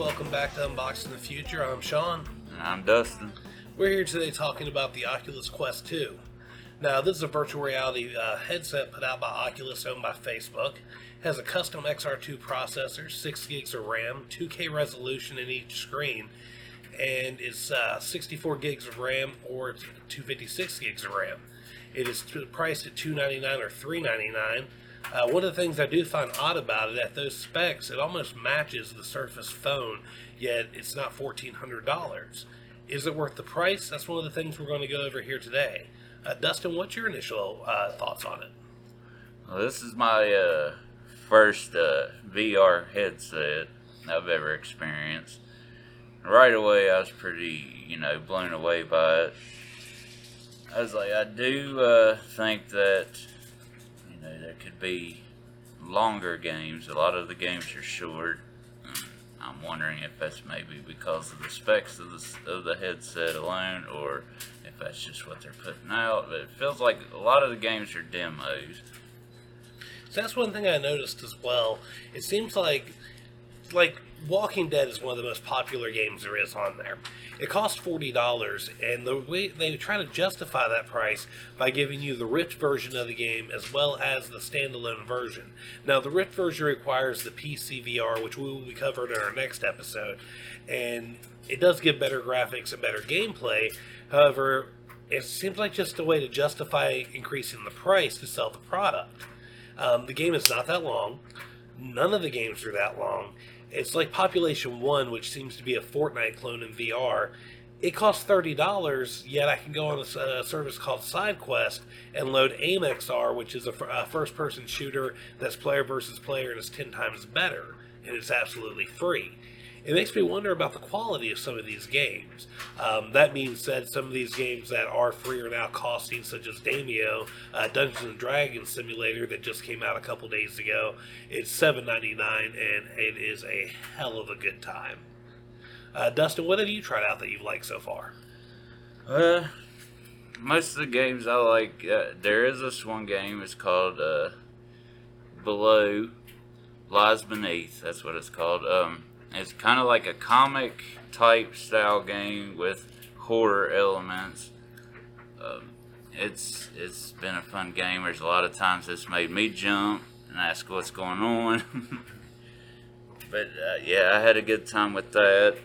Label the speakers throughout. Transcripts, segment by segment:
Speaker 1: welcome back to Unboxing the Future. I'm Sean.
Speaker 2: And I'm Dustin.
Speaker 1: We're here today talking about the Oculus Quest 2. Now, this is a virtual reality uh, headset put out by Oculus, owned by Facebook. It has a custom XR2 processor, 6 gigs of RAM, 2K resolution in each screen, and it's uh, 64 gigs of RAM or 256 gigs of RAM. It is priced at 299 or $399. Uh, one of the things I do find odd about it, at those specs, it almost matches the Surface phone, yet it's not $1,400. Is it worth the price? That's one of the things we're going to go over here today. Uh, Dustin, what's your initial uh, thoughts on it?
Speaker 2: Well, this is my uh, first uh, VR headset I've ever experienced. Right away, I was pretty, you know, blown away by it. I was like, I do uh, think that know, there could be longer games. A lot of the games are short. Um, I'm wondering if that's maybe because of the specs of the, of the headset alone, or if that's just what they're putting out. But it feels like a lot of the games are demos.
Speaker 1: So that's one thing I noticed as well. It seems like like Walking Dead is one of the most popular games there is on there. It costs forty dollars, and the way they try to justify that price by giving you the Rift version of the game as well as the standalone version. Now, the Rift version requires the PC VR, which we will be covered in our next episode, and it does give better graphics and better gameplay. However, it seems like just a way to justify increasing the price to sell the product. Um, the game is not that long. None of the games are that long it's like Population One, which seems to be a Fortnite clone in VR. It costs thirty dollars, yet I can go on a, a, service called SideQuest and load AimXR, which is a, a first-person shooter that's player versus player and is ten times better, and it's absolutely free it makes me wonder about the quality of some of these games. Um, that being said, some of these games that are free are now costing, such as Demeo, uh, Dungeons and Dragons Simulator that just came out a couple days ago. It's seven ninety nine, and it is a hell of a good time. Uh, Dustin, what have you tried out that you've liked so far?
Speaker 2: Uh, most of the games I like. Uh, there is this one game. It's called uh, Below Lies Beneath. That's what it's called. Um, it's kind of like a comic type style game with horror elements. Um, it's it's been a fun game. There's a lot of times it's made me jump and ask what's going on. but uh, yeah, I had a good time with that.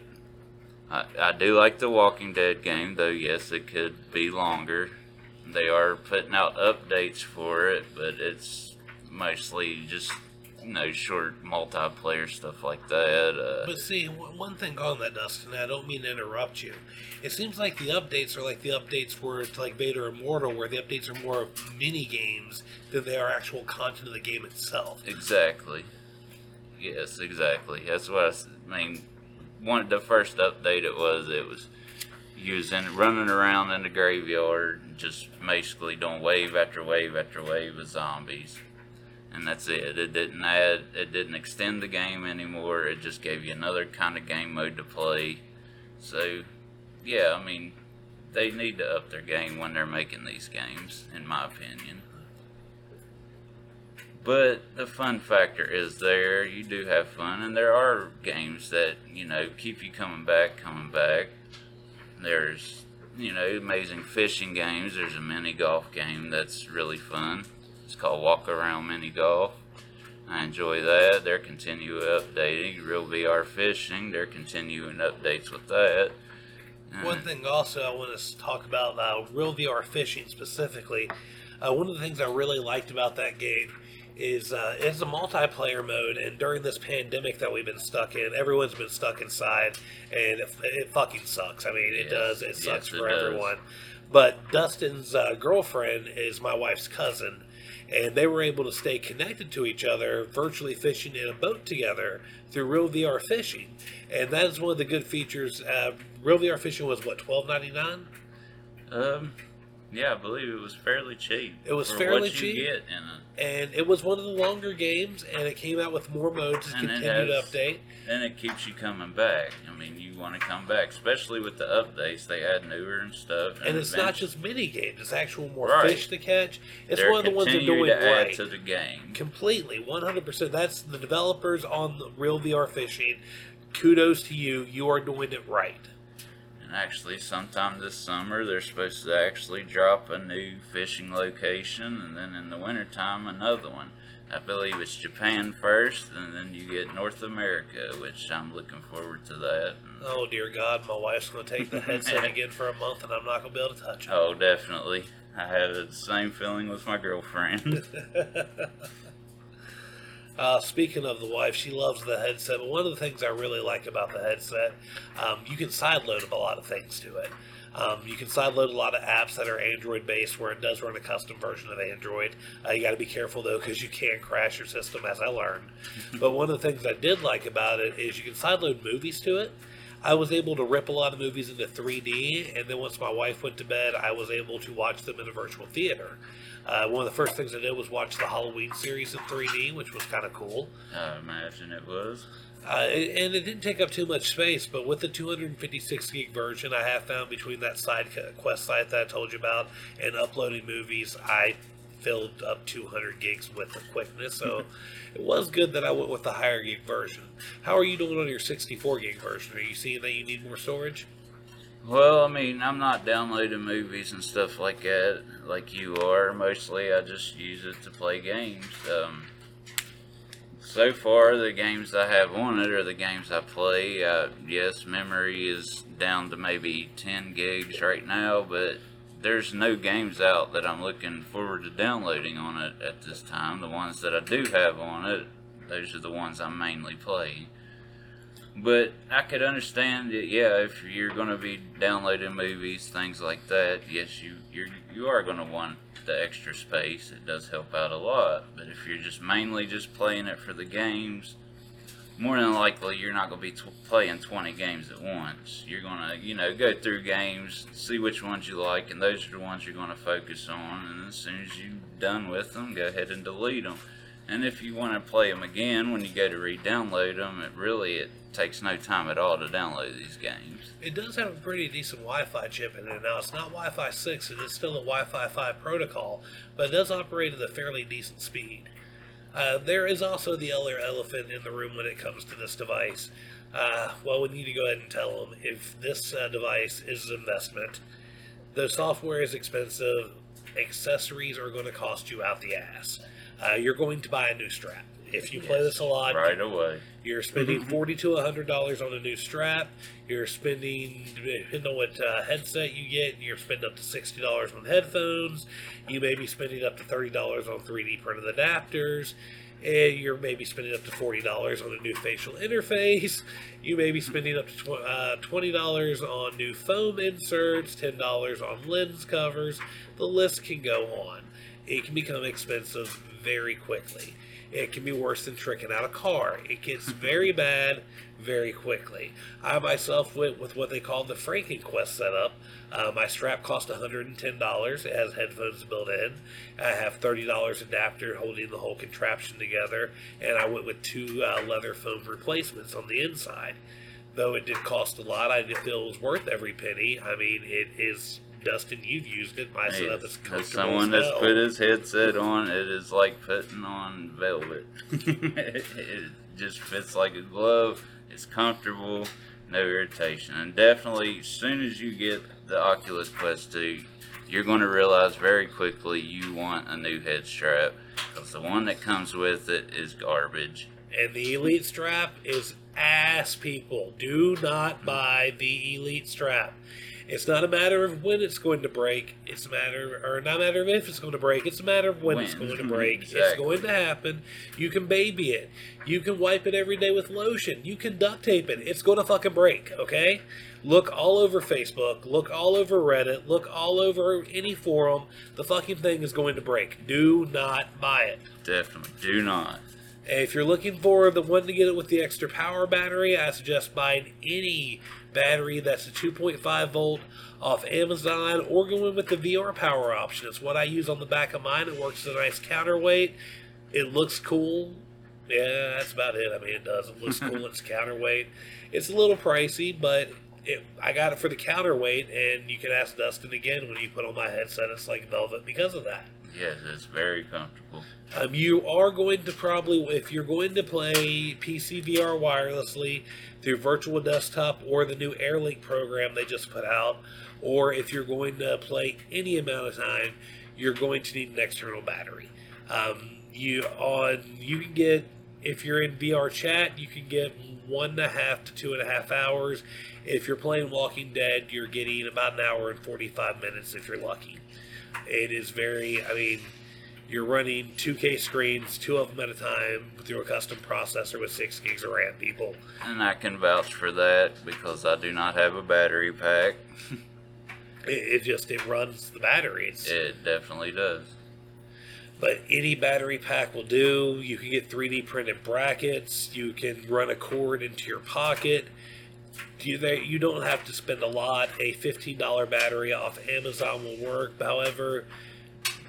Speaker 2: I, I do like the Walking Dead game, though. Yes, it could be longer. They are putting out updates for it, but it's mostly just you know, short multiplayer stuff like that. Uh,
Speaker 1: but see, one thing on that, Dustin, I don't mean to interrupt you. It seems like the updates are like the updates where it's like Vader Immortal, where the updates are more of mini games than they are actual content of the game itself.
Speaker 2: Exactly. Yes, exactly. That's what I mean. One the first update it was it was using running around in the graveyard, and just basically doing wave after wave after wave of zombies and that's it. It didn't add, it didn't extend the game anymore. It just gave you another kind of game mode to play. So, yeah, I mean, they need to up their game when they're making these games, in my opinion. But the fun factor is there. You do have fun, and there are games that you know keep you coming back, coming back. There's you know amazing fishing games. There's a mini golf game that's really fun. It's called Walkabout Mini Golf. I enjoy that. They're continuing updating. Real VR Fishing, they're continuing updates with that.
Speaker 1: One thing also I want to talk about uh, Real VR Fishing specifically. Uh, one of the things I really liked about that game is uh, it's a multiplayer mode, and during this pandemic that we've been stuck in, everyone's been stuck inside, and it, it fucking sucks. I mean, it yes. does. It sucks yes, for it everyone. But Dustin's uh, girlfriend is my wife's cousin, and they were able to stay connected to each other, virtually fishing in a boat together through Real VR Fishing, and that is one of the good features. Uh, Real VR Fishing was what twelve ninety nine.
Speaker 2: Um, yeah, I believe it was fairly cheap.
Speaker 1: It was fairly cheap, and it was one of the longer games, and it came out with more modes to continue to update.
Speaker 2: And it keeps you coming back. I mean, you want to come back, especially with the updates. They add newer and stuff.
Speaker 1: And, and it's not just mini games; it's actual more right. fish to catch. It's they're one of the ones they're doing to right.
Speaker 2: to the game
Speaker 1: completely, one hundred percent. That's the developers on the Real VR Fishing kudos to you. You are doing it right.
Speaker 2: Actually, sometime this summer, they're supposed to actually drop a new fishing location, and then in the wintertime, another one. I believe it's Japan first, and then you get North America, which I'm looking forward to that.
Speaker 1: Oh dear God, my wife's going to take the headset again for a month, and I'm not going to be able to touch it.
Speaker 2: oh, definitely. I have the same feeling with my girlfriend.
Speaker 1: Uh, speaking of the wife, she loves the headset. But one of the things I really like about the headset, um, you can sideload a lot of things to it. Um, you can sideload a lot of apps that are Android based, where it does run a custom version of Android. Uh, you got to be careful though, because you can crash your system, as I learned. but one of the things I did like about it is you can sideload movies to it. I was able to rip a lot of movies into 3D, and then once my wife went to bed, I was able to watch them in a virtual theater. Uh, one of the first things I did was watch the Halloween series in 3D, which was kind of cool.
Speaker 2: I imagine it was.
Speaker 1: Uh, and it didn't take up too much space, but with the 256 gig version, I have found between that side quest site that I told you about and uploading movies, I filled up 200 gigs with the quickness. So it was good that I went with the higher gig version. How are you doing on your 64 gig version? Are you seeing that you need more storage?
Speaker 2: Well, I mean, I'm not downloading movies and stuff like that like you are. Mostly, I just use it to play games. Um, so far, the games I have on it are the games I play. Uh, yes, memory is down to maybe 10 gigs right now, but there's no games out that I'm looking forward to downloading on it at this time. The ones that I do have on it, those are the ones I'm mainly playing. But I could understand it, yeah, if you're going to be downloading movies, things like that, yes, you you're, you are going to want the extra space. It does help out a lot. But if you're just mainly just playing it for the games, more than likely you're not going to be playing 20 games at once. You're going to, you know, go through games, see which ones you like, and those are the ones you're going to focus on. And as soon as you're done with them, go ahead and delete them. And if you want to play them again when you go to re-download them, it really it takes no time at all to download these games.
Speaker 1: It does have a pretty decent Wi-Fi chip in it. Now it's not Wi-Fi 6; it is still a Wi-Fi 5 protocol, but it does operate at a fairly decent speed. Uh, there is also the other elephant in the room when it comes to this device. Uh, well, we need to go ahead and tell them if this uh, device is an investment. The software is expensive. Accessories are going to cost you out the ass. Uh, you're going to buy a new strap. If you play this a lot,
Speaker 2: right away.
Speaker 1: you're spending forty to hundred dollars on a new strap. You're spending, depending on what uh, headset you get, you're spending up to sixty dollars on headphones. You may be spending up to thirty dollars on 3D printed adapters. And you're maybe spending up to forty dollars on a new facial interface. You may be spending up to tw- uh, twenty dollars on new foam inserts, ten dollars on lens covers. The list can go on. It can become expensive very quickly. It can be worse than tricking out a car. It gets very bad very quickly. I myself went with what they call the FrankenQuest setup. Uh, my strap cost $110. It has headphones built in. I have $30 adapter holding the whole contraption together, and I went with two uh, leather foam replacements on the inside. Though it did cost a lot, I did feel it was worth every penny. I mean, it is Dustin, you've used it. My setup is
Speaker 2: as
Speaker 1: comfortable.
Speaker 2: someone
Speaker 1: as
Speaker 2: that's put his headset on, it is like putting on velvet. it just fits like a glove. It's comfortable, no irritation, and definitely, as soon as you get the Oculus Quest 2, you're going to realize very quickly you want a new head strap because the one that comes with it is garbage.
Speaker 1: And the Elite strap is ass, people. Do not buy the Elite strap. It's not a matter of when it's going to break. It's a matter, or not a matter of if it's going to break. It's a matter of when, it's going to break. It's going to happen. You can baby it. You can wipe it every day with lotion. You can duct tape it. It's going to fucking break, okay? Look all over Facebook. Look all over Reddit. Look all over any forum. The fucking thing is going to break. Do not buy it.
Speaker 2: Definitely do not.
Speaker 1: If you're looking for the one to get it with the extra power battery, I suggest buying any battery that's a 2.5 volt off Amazon or going with the VR power option. It's what I use on the back of mine. It works as a nice counterweight. It looks cool. Yeah, that's about it. I mean, it does. It looks cool. It's counterweight. It's a little pricey, but it, I got it for the counterweight, and you can ask Dustin again when you put on my headset. It's like velvet because of that.
Speaker 2: Yes, it's very comfortable.
Speaker 1: Um, you are going to probably, if you're going to play PC VR wirelessly through Virtual Desktop or the new AirLink program they just put out, or if you're going to play any amount of time, you're going to need an external battery. Um, you on you can get if you're in VR chat, you can get one and a half to two and a half hours. If you're playing Walking Dead, you're getting about an hour and 45 minutes if you're lucky. It is very, I mean, you're running 2K screens, two of them at a time, through a custom processor with 6 gigs of RAM, people.
Speaker 2: And I can vouch for that because I do not have a battery pack.
Speaker 1: It, it just, it runs the batteries.
Speaker 2: It definitely does.
Speaker 1: but any battery pack will do. You can get 3D printed brackets. You can run a cord into your pocket. You, they, you don't have to spend a lot. A $15 battery off Amazon will work. However,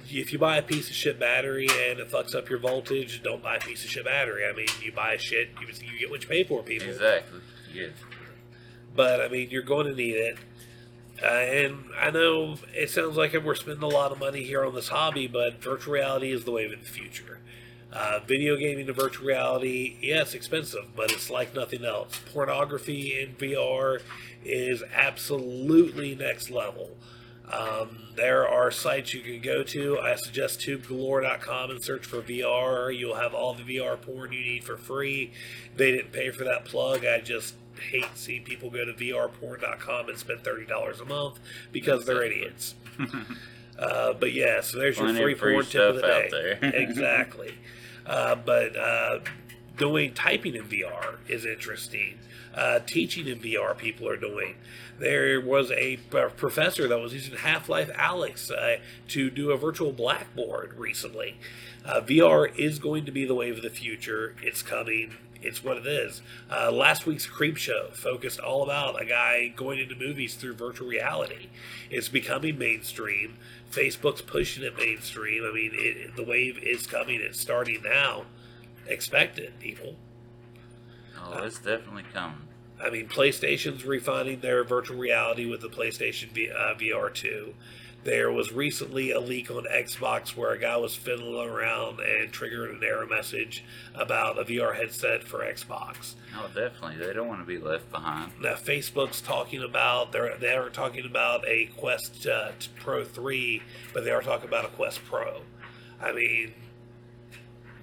Speaker 1: if you buy a piece of shit battery and it fucks up your voltage, don't buy a piece of shit battery. I mean, you buy shit, you, you get what you pay for, people.
Speaker 2: Exactly. Yes.
Speaker 1: But I mean, you're going to need it. Uh, and I know it sounds like we're spending a lot of money here on this hobby, but virtual reality is the wave of the future. Uh, video gaming and virtual reality, yeah, it's expensive, but it's like nothing else. Pornography in VR is absolutely next level. Um, there are sites you can go to. I suggest tubegalore.com and search for VR. You'll have all the VR porn you need for free. They didn't pay for that plug. I just hate seeing people go to vrporn.com and spend $30 a month because they're idiots. Uh, but yeah, so there's your
Speaker 2: Plenty
Speaker 1: free
Speaker 2: of free
Speaker 1: porn tip of the day.
Speaker 2: out there.
Speaker 1: exactly. Uh, but uh, doing typing in VR is interesting. Uh, teaching in VR, people are doing. There was a professor that was using Half Life Alyx uh, to do a virtual blackboard recently. Uh, VR is going to be the wave of the future. It's coming. It's what it is. Uh, last week's Creep Show focused all about a guy going into movies through virtual reality. It's becoming mainstream. Facebook's pushing it mainstream. I mean, it, the wave is coming. It's starting now. Expect it, people.
Speaker 2: Oh, it's definitely coming.
Speaker 1: I mean, PlayStation's refining their virtual reality with the PlayStation v, uh, VR 2. There was recently a leak on Xbox where a guy was fiddling around and triggered an error message about a VR headset for Xbox.
Speaker 2: Oh, definitely. They don't want to be left behind.
Speaker 1: Now, Facebook's talking about they're they are talking about a Quest uh, Pro 3, but they are talking about a Quest Pro. I mean,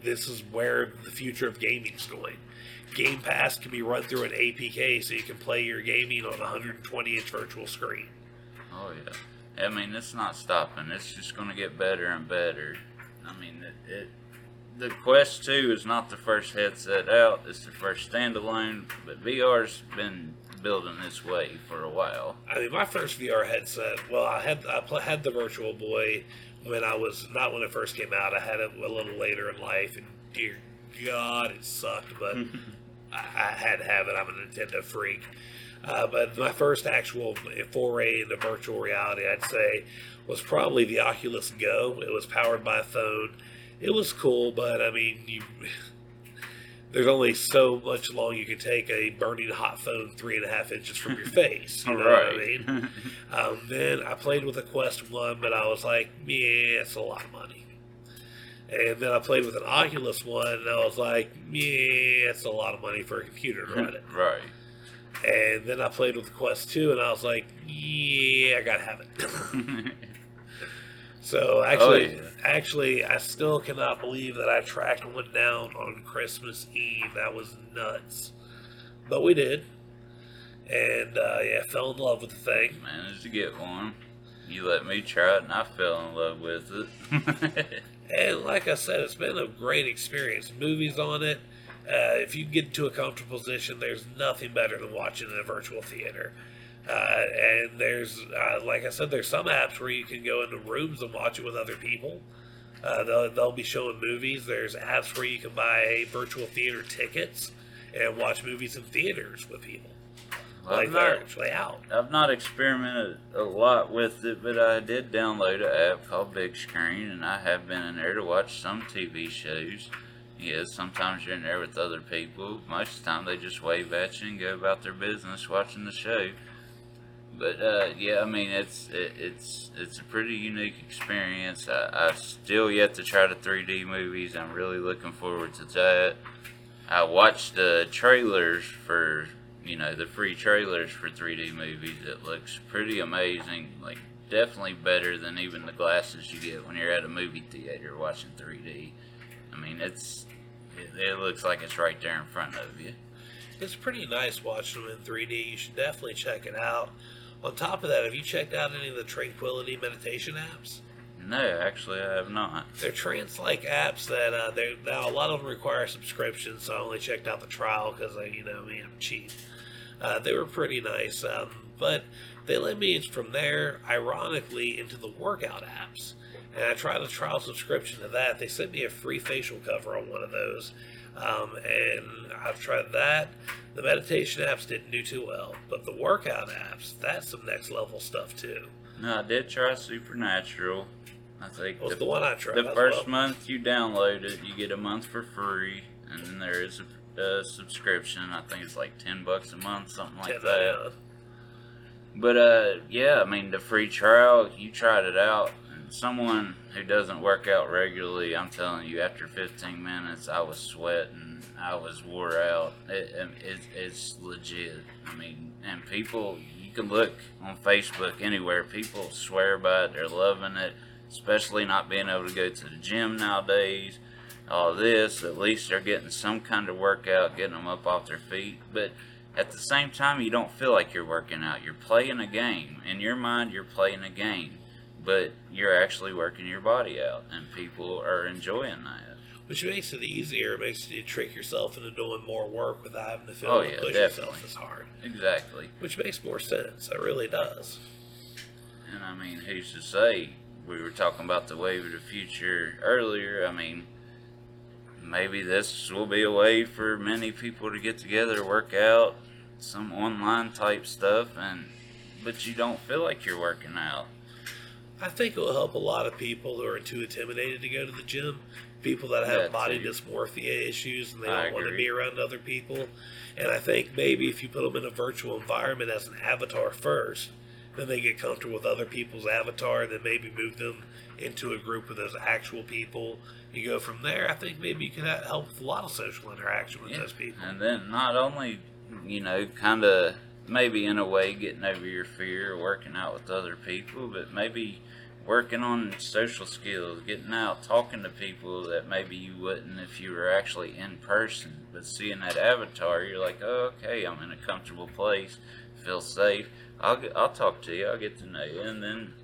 Speaker 1: this is where the future of gaming is going. Game Pass can be run through an APK, so you can play your gaming on a 120 inch virtual screen.
Speaker 2: Oh yeah. I mean, it's not stopping. It's just going to get better and better. I mean, it, it. The Quest Two is not the first headset out. It's the first standalone, but VR's been building its way for a while.
Speaker 1: I mean, my first VR headset. Well, I had I pl- had the Virtual Boy when I was not when it first came out. I had it a little later in life, and dear God, it sucked. But I, I had to have it. I'm a Nintendo freak. Uh, but my first actual foray into virtual reality, I'd say, was probably the Oculus Go. It was powered by a phone. It was cool, but I mean, you. There's only so much long you can take a burning hot phone three and a half inches from your face. You know what I mean? Um, then I played with a Quest 1, but I was like, yeah, it's a lot of money. And then I played with an Oculus One, and I was like, yeah, it's a lot of money for a computer to run it.
Speaker 2: right.
Speaker 1: And then I played with Quest 2, and I was like, yeah, I gotta have it. so actually,
Speaker 2: Oh, yeah.
Speaker 1: actually, I still cannot believe that I tracked one down on Christmas Eve. That was nuts. But we did. And uh, yeah, fell in love with the thing.
Speaker 2: Managed to get one. You let me try it, and I fell in love with it.
Speaker 1: And like I said, it's been a great experience. Movies on it. Uh, if you get into a comfortable position, there's nothing better than watching in a virtual theater. Uh, and there's, uh, like I said, there's some apps where you can go into rooms and watch it with other people. Uh, they'll, they'll be showing movies. There's apps where you can buy virtual theater tickets and watch movies in theaters with people.
Speaker 2: Well,
Speaker 1: like
Speaker 2: I've
Speaker 1: they're
Speaker 2: not-
Speaker 1: actually out.
Speaker 2: I've not experimented a lot with it, but I did download an app called Big Screen, and I have been in there to watch some TV shows. Yeah, sometimes you're in there with other people. Most of the time, they just wave at you and go about their business watching the show. But uh, yeah, I mean it's it, it's it's a pretty unique experience. I, I've still yet to try the 3D movies. I'm really looking forward to that. I watched the trailers for you know the free trailers for 3D movies. It looks pretty amazing. Like definitely better than even the glasses you get when you're at a movie theater watching 3D. I mean it's it, it looks like it's right there in front of you.
Speaker 1: It's pretty nice watching them in 3D. You should definitely check it out. On top of that, have you checked out any of the Tranquility meditation apps?
Speaker 2: No, actually, I have not.
Speaker 1: They're trance-like apps that uh, they now a lot of them require subscriptions. So I only checked out the trial because I, you know, me, I'm cheap. Uh, they were pretty nice, um, but they led me from there, ironically, into the workout apps. And I tried a trial subscription to that. They sent me a free facial cover on one of those, um, and I've tried that. The meditation apps didn't do too well, but the workout apps, that's some next level stuff too.
Speaker 2: No, I did try Supernatural. I think
Speaker 1: Was the, one I tried.
Speaker 2: the first
Speaker 1: well.
Speaker 2: month you download it, you get a month for free, and then there is a, a subscription. I think it's like ten bucks a month, something like that.
Speaker 1: $10.99.
Speaker 2: But uh, yeah, I mean the free trial, you tried it out. Someone who doesn't work out regularly, I'm telling you, after 15 minutes, I was sweating, I was wore out. It, um, it, it's legit. I mean, and people, you can look on Facebook anywhere. People swear by it. They're loving it, especially not being able to go to the gym nowadays. All this, at least they're getting some kind of workout, getting them up off their feet. But at the same time, you don't feel like you're working out. You're playing a game. In your mind, you're playing a game, but you're actually working your body out, and people are enjoying that.
Speaker 1: Which makes it easier. It makes you trick yourself into doing more work without having to feel
Speaker 2: Oh,
Speaker 1: like
Speaker 2: yeah,
Speaker 1: push
Speaker 2: definitely.
Speaker 1: yourself as hard.
Speaker 2: Exactly.
Speaker 1: Which makes more sense. It really does.
Speaker 2: And I mean, who's to say? We were talking about the wave of the future earlier. I mean, maybe this will be a way for many people to get together, work out, some online type stuff, and but you don't feel like you're working out.
Speaker 1: I think it will help a lot of people who are too intimidated to go to the gym. People that have body dysmorphia issues and they
Speaker 2: I
Speaker 1: don't want to be around other people. And I think maybe if you put them in a virtual environment as an avatar first, then they get comfortable with other people's avatar, and then maybe move them into a group with those actual people. You go from there. I think maybe you can help with a lot of social interaction with
Speaker 2: Yeah.
Speaker 1: those people.
Speaker 2: And then not only, you know, kind of maybe in a way getting over your fear, working out with other people, but maybe working on social skills, getting out, talking to people that maybe you wouldn't if you were actually in person. But seeing that avatar, you're like, oh, okay, I'm in a comfortable place, feel safe. I'll get, I'll talk to you, I'll get to know you, and then,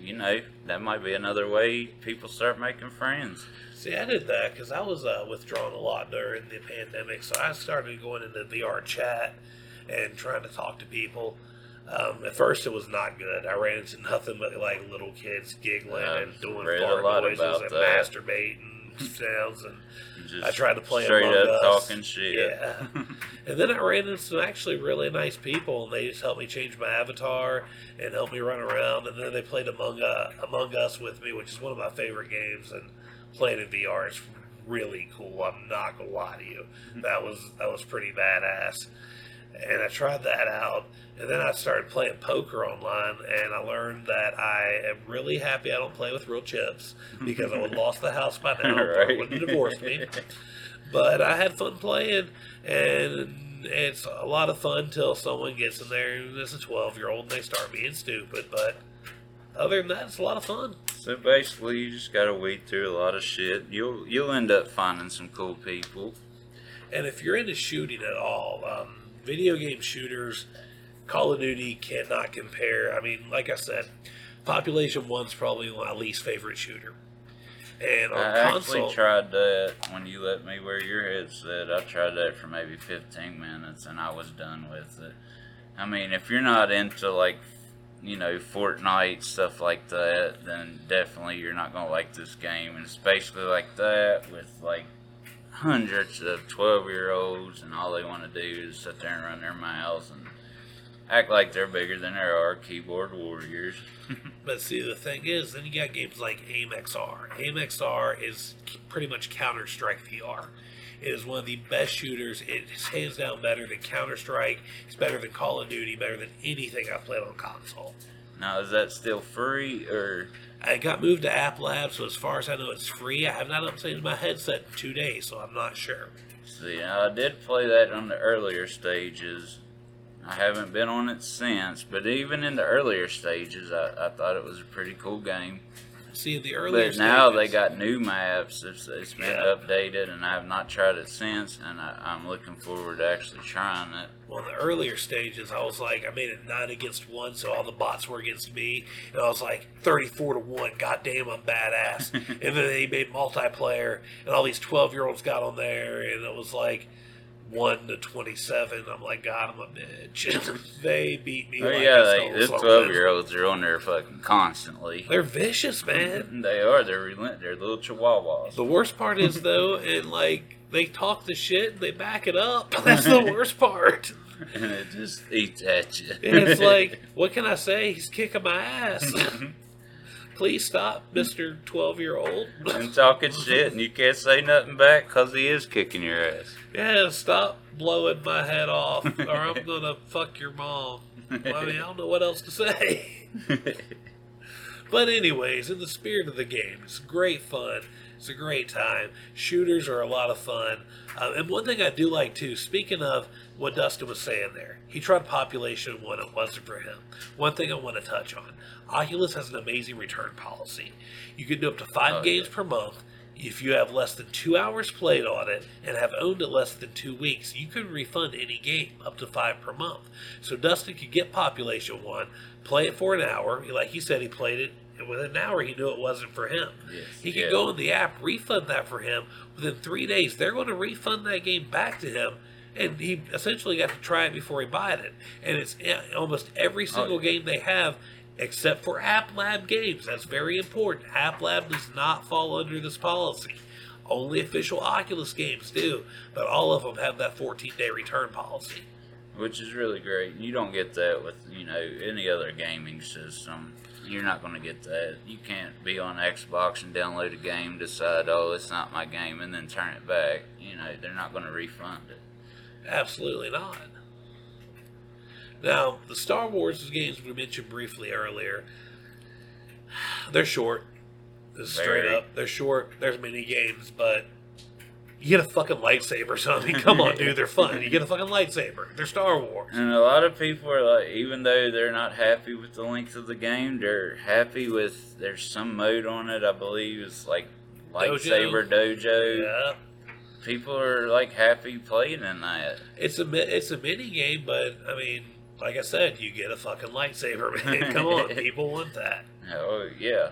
Speaker 2: you know, that might be another way people start making friends.
Speaker 1: See, I did that because I was uh, withdrawn a lot during the pandemic, so I started going into VR chat and trying to talk to people. Um, at first, it was not good. I ran into nothing but like little kids giggling
Speaker 2: I've
Speaker 1: and doing fart
Speaker 2: lot
Speaker 1: noises
Speaker 2: about
Speaker 1: and
Speaker 2: that.
Speaker 1: masturbating sounds, and
Speaker 2: Just
Speaker 1: I tried to play
Speaker 2: straight
Speaker 1: Among
Speaker 2: up
Speaker 1: Us.
Speaker 2: talking shit.
Speaker 1: Yeah. and then I ran into some actually really nice people, and they just helped me change my avatar and helped me run around. And then they played Among Us, Among Us with me, which is one of my favorite games. And playing in VR is really cool. I'm not gonna lie to you. That was that was pretty badass. And I tried that out, and then I started playing poker online, and I learned that I am really happy I don't play with real chips because I would have lost the house by now.
Speaker 2: Right.
Speaker 1: would have divorced me. But I had fun playing, and it's a lot of fun till someone gets in there and it's a 12 year old and they start being stupid. But other than that, it's a lot of fun.
Speaker 2: So basically, you just gotta weed through a lot of shit. You'll you'll end up finding some cool people.
Speaker 1: And if you're into shooting at all, um, video game shooters, Call of Duty cannot compare. I mean, like I said, Population One's probably my least favorite shooter. And on
Speaker 2: I actually tried that when you let me wear your headset. I tried that for maybe 15 minutes, and I was done with it. I mean, if you're not into like, you know, Fortnite stuff like that, then definitely you're not gonna like this game. And it's basically like that with like hundreds of 12 year olds, and all they want to do is sit there and run their mouths and act like they're bigger than they are, keyboard warriors.
Speaker 1: But see, the thing is, then you got games like AIM XR. AIM XR is pretty much Counter Strike VR. It is one of the best shooters. It's hands down better than Counter Strike. It's better than Call of Duty. Better than anything I've played on console.
Speaker 2: Now is that still free or?
Speaker 1: I got moved to App Lab, so as far as I know, it's free. I have not updated my headset in two days, so I'm not sure.
Speaker 2: See, I did play that on the earlier stages. I haven't been on it since, but even in the earlier stages, I, I thought it was a pretty cool game.
Speaker 1: See, the earlier
Speaker 2: But now they got new maps. It's, it's been
Speaker 1: Yeah.
Speaker 2: updated, and I have not tried it since. And I, I'm looking forward to actually trying it.
Speaker 1: Well, in the earlier stages, I was like, I made it nine against one, so all the bots were against me, and I was like thirty-four to one. God damn, I'm badass. and then they made multiplayer, and all these twelve-year-olds got on there, and it was like one to twenty-seven. I'm like, God, I'm a bitch. they beat me.
Speaker 2: Oh
Speaker 1: like
Speaker 2: yeah, they, this twelve year olds are on there fucking constantly.
Speaker 1: They're vicious, man.
Speaker 2: They are. They're relent. They're little chihuahuas.
Speaker 1: The worst part is though, and like they talk the shit, they back it up. That's the worst part.
Speaker 2: and it just eats at you.
Speaker 1: And it's like, what can I say? He's kicking my ass. Please stop, Mister Twelve Year Old.
Speaker 2: and talking shit, and you can't say nothing back because he is kicking your ass.
Speaker 1: Yeah, stop blowing my head off, or I'm gonna fuck your mom. I mean, I don't know what else to say. But anyways, in the spirit of the game, it's great fun. It's a great time. Shooters are a lot of fun. Uh, and one thing I do like too, speaking of what Dustin was saying there, he tried Population One. It wasn't for him. One thing I want to touch on: Oculus has an amazing return policy. You can do up to five
Speaker 2: Oh,
Speaker 1: games
Speaker 2: yeah.
Speaker 1: per month. If you have less than two hours played on it and have owned it less than two weeks, you can refund any game up to five per month. So Dustin could get Population One, play it for an hour. Like he said, he played it, and within an hour, he knew it wasn't for him.
Speaker 2: Yes,
Speaker 1: He could
Speaker 2: yeah.
Speaker 1: go in the app, refund that for him. Within three days, they're going to refund that game back to him. And he essentially got to try it before he bought it. And it's eh, almost every single
Speaker 2: yeah.
Speaker 1: game they have, except for App Lab games. That's very important. App Lab does not fall under this policy. Only official Oculus games do, but all of them have that 14 day return policy.
Speaker 2: which is really great. You don't get that with you know any other gaming system. You're not going to get that. You can't be on Xbox and download a game, decide oh it's not my game, and then turn it back. You know they're not going to refund it.
Speaker 1: Absolutely not. Now, the Star Wars games we mentioned briefly earlier, they're short. Straight
Speaker 2: Very.
Speaker 1: up. They're short. There's many games, but you get a fucking lightsaber. So I come on, dude, they're fun. You get a fucking lightsaber. They're Star Wars.
Speaker 2: And a lot of people are like, even though they're not happy with the length of the game, they're happy with there's some mode on it. I believe it's like lightsaber dojo.
Speaker 1: Yeah,
Speaker 2: People are like happy playing in that.
Speaker 1: it's a it's a mini game, but I mean, like I said, you get a fucking lightsaber, man. come on, people want that.
Speaker 2: Oh yeah.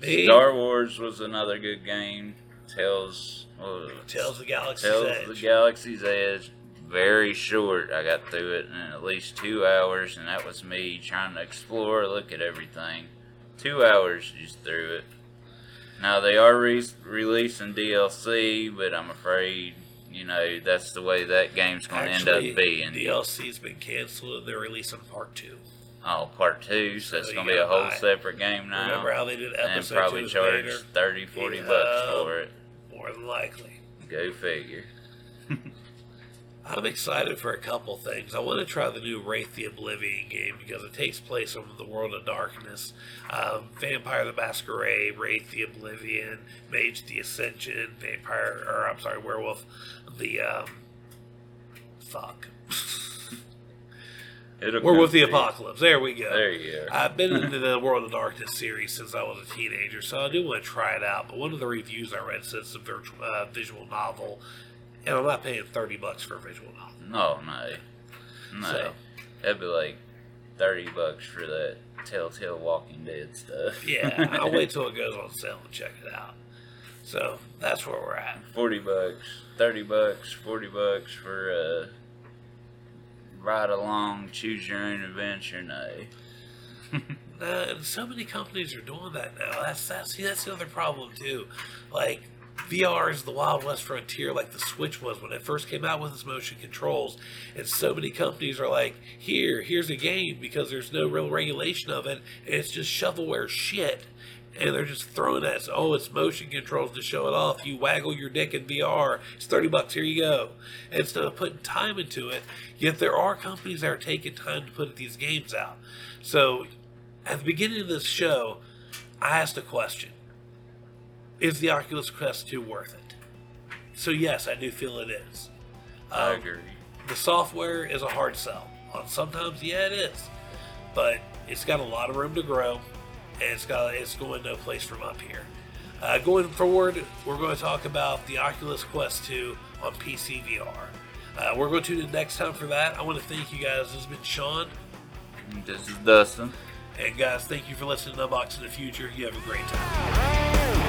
Speaker 1: Me,
Speaker 2: Star Wars was another good game. Tales uh,
Speaker 1: Tales of the Galaxy's
Speaker 2: Tales
Speaker 1: Edge.
Speaker 2: of the Galaxy's Edge. Very short. I got through it in at least two hours, and that was me trying to explore, look at everything. Two hours just through it. Now they are re- releasing DLC, but I'm afraid you know that's the way that game's going to end up being.
Speaker 1: DLC's been canceled. They're releasing part two.
Speaker 2: oh, part two, so,
Speaker 1: So
Speaker 2: it's going to be a whole
Speaker 1: buy
Speaker 2: separate game now.
Speaker 1: Remember how they did
Speaker 2: and
Speaker 1: episode
Speaker 2: probably
Speaker 1: two
Speaker 2: charge
Speaker 1: later?
Speaker 2: 30, 40
Speaker 1: Yeah.
Speaker 2: bucks for it.
Speaker 1: More than likely.
Speaker 2: Go figure.
Speaker 1: I'm excited for a couple things. I want to try the new Wraith the Oblivion game because it takes place in the world of darkness. Um, Vampire the Masquerade, Wraith the Oblivion, Mage the Ascension, Vampire, or I'm sorry, Werewolf the, um, fuck.
Speaker 2: It'll
Speaker 1: Werewolf
Speaker 2: come
Speaker 1: the. Apocalypse. There we go.
Speaker 2: There you go.
Speaker 1: I've been into the World of Darkness series since I was a teenager, so I do want to try it out. But one of the reviews I read says it's a virtual, uh, visual novel, and I'm not paying thirty bucks for a visual novel.
Speaker 2: No, no, no.
Speaker 1: So-
Speaker 2: That'd be like thirty bucks for that Telltale Walking Dead stuff.
Speaker 1: Yeah, I'll wait till it goes on sale and check it out. So that's where we're at.
Speaker 2: Forty bucks, thirty bucks, forty bucks for a ride along, choose your own adventure. night.
Speaker 1: Uh, and so many companies are doing that now. That's that's see, that's the other problem too. Like VR is the wild west frontier, like the Switch was when it first came out with its motion controls. And so many companies are like, here, here's a game because there's no real regulation of it, and it's just shovelware shit. and they're just throwing at us. Oh, it's motion controls to show it off. You waggle your dick in VR. It's thirty bucks. Here you go. Instead of putting time into it, yet there are companies that are taking time to put these games out. So, at the beginning of this show, I asked a question: Is the Oculus Quest 2 worth it? So yes, I do feel it is.
Speaker 2: I
Speaker 1: Um,
Speaker 2: agree.
Speaker 1: the software is a hard sell. On sometimes, yeah, it is, but it's got a lot of room to grow, and it's got it's going no place from up here. Uh, going forward, we're going to talk about the Oculus Quest 2 on PC VR. Uh, we're going to tune in next time for that. I want to thank you guys. This has been Sean,
Speaker 2: This is Dustin.
Speaker 1: and guys, thank you for listening to Unboxing the Future. You have a great time.